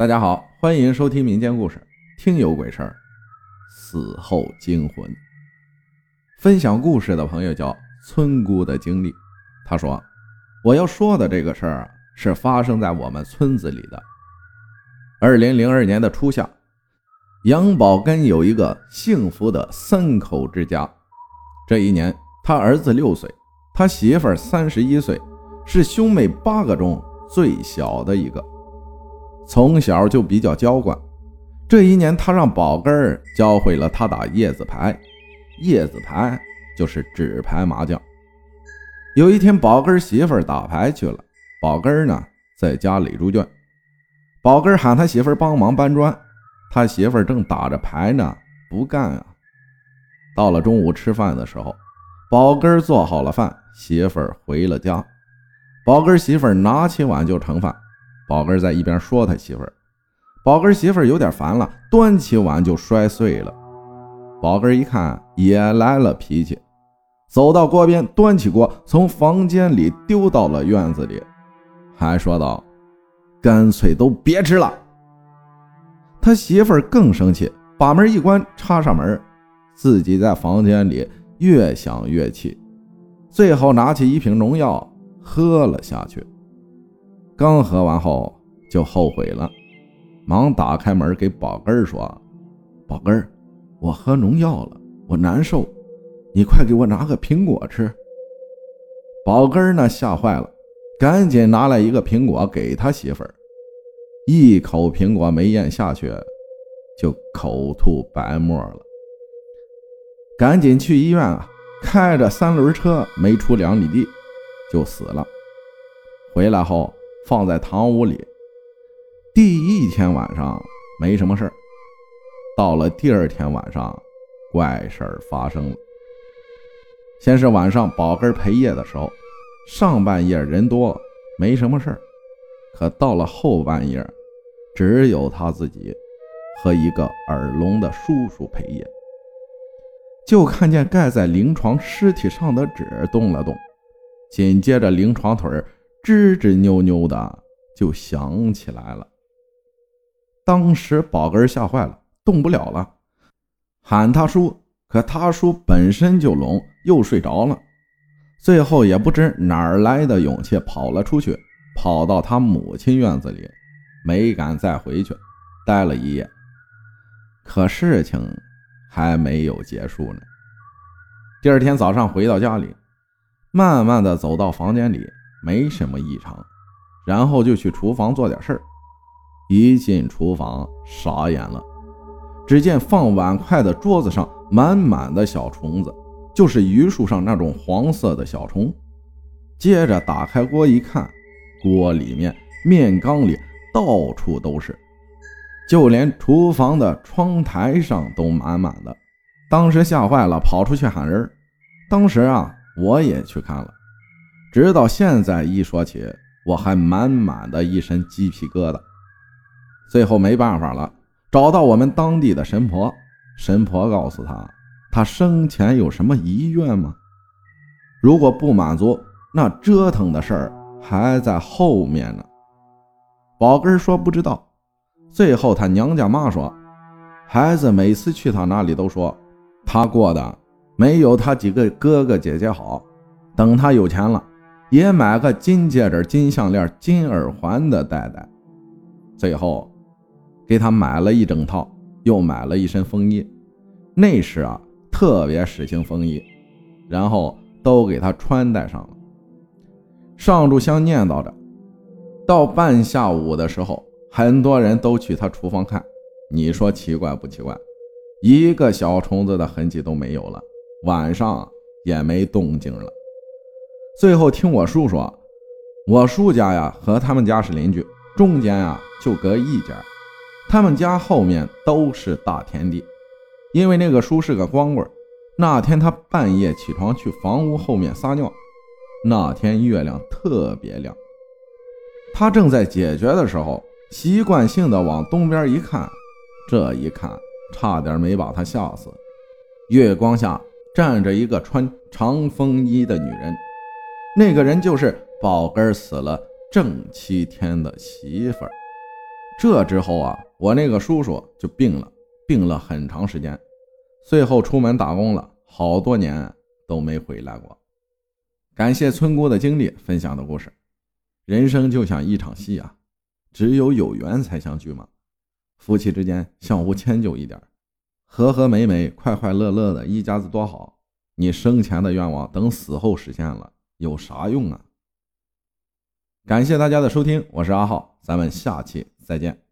大家好，欢迎收听民间故事《听有鬼事儿》，死后惊魂。分享故事的朋友叫村姑的经历，他说：“我要说的这个事儿是发生在我们村子里的。二零零二年的初夏，杨宝根有一个幸福的三口之家。这一年，他儿子六岁，他媳妇儿三十一岁，是兄妹八个中最小的一个。”从小就比较娇惯，这一年他让宝根儿教会了他打叶子牌。叶子牌就是纸牌麻将。有一天，宝根儿媳妇儿打牌去了，宝根儿呢在家里猪圈。宝根儿喊他媳妇儿帮忙搬砖，他媳妇儿正打着牌呢，不干啊。到了中午吃饭的时候，宝根儿做好了饭，媳妇儿回了家，宝根儿媳妇儿拿起碗就盛饭。宝根在一边说他媳妇儿，宝根媳妇儿有点烦了，端起碗就摔碎了。宝根一看也来了脾气，走到锅边，端起锅从房间里丢到了院子里，还说道：“干脆都别吃了。”他媳妇儿更生气，把门一关，插上门，自己在房间里越想越气，最后拿起一瓶农药喝了下去。刚喝完后就后悔了，忙打开门给宝根儿说：“宝根儿，我喝农药了，我难受，你快给我拿个苹果吃。”宝根儿呢吓坏了，赶紧拿来一个苹果给他媳妇儿，一口苹果没咽下去，就口吐白沫了，赶紧去医院啊，开着三轮车没出两里地就死了，回来后。放在堂屋里。第一天晚上没什么事儿，到了第二天晚上，怪事儿发生了。先是晚上宝根陪夜的时候，上半夜人多没什么事儿，可到了后半夜，只有他自己和一个耳聋的叔叔陪夜，就看见盖在灵床尸体上的纸动了动，紧接着灵床腿儿。吱吱扭扭的就响起来了。当时宝根吓坏了，动不了了，喊他叔，可他叔本身就聋，又睡着了。最后也不知哪来的勇气，跑了出去，跑到他母亲院子里，没敢再回去，待了一夜。可事情还没有结束呢。第二天早上回到家里，慢慢的走到房间里。没什么异常，然后就去厨房做点事儿。一进厨房，傻眼了，只见放碗筷的桌子上满满的小虫子，就是榆树上那种黄色的小虫。接着打开锅一看，锅里面、面缸里到处都是，就连厨房的窗台上都满满的。当时吓坏了，跑出去喊人。当时啊，我也去看了。直到现在一说起，我还满满的一身鸡皮疙瘩。最后没办法了，找到我们当地的神婆。神婆告诉他，他生前有什么遗愿吗？如果不满足，那折腾的事儿还在后面呢。宝根说不知道。最后他娘家妈说，孩子每次去他那里都说，他过得没有他几个哥哥姐姐好。等他有钱了。也买个金戒指、金项链、金耳环的戴戴，最后给他买了一整套，又买了一身风衣。那时啊，特别时兴风衣，然后都给他穿戴上了。上炷香念叨着，到半下午的时候，很多人都去他厨房看。你说奇怪不奇怪？一个小虫子的痕迹都没有了，晚上也没动静了。最后听我叔说，我叔家呀和他们家是邻居，中间呀就隔一家，他们家后面都是大田地。因为那个叔是个光棍，那天他半夜起床去房屋后面撒尿，那天月亮特别亮，他正在解决的时候，习惯性的往东边一看，这一看差点没把他吓死。月光下站着一个穿长风衣的女人。那个人就是宝根死了正七天的媳妇儿。这之后啊，我那个叔叔就病了，病了很长时间，最后出门打工了，好多年都没回来过。感谢村姑的经历分享的故事。人生就像一场戏啊，只有有缘才相聚嘛。夫妻之间相互迁就一点，和和美美、快快乐乐的一家子多好。你生前的愿望等死后实现了，有啥用啊？感谢大家的收听，我是阿浩，咱们下期再见。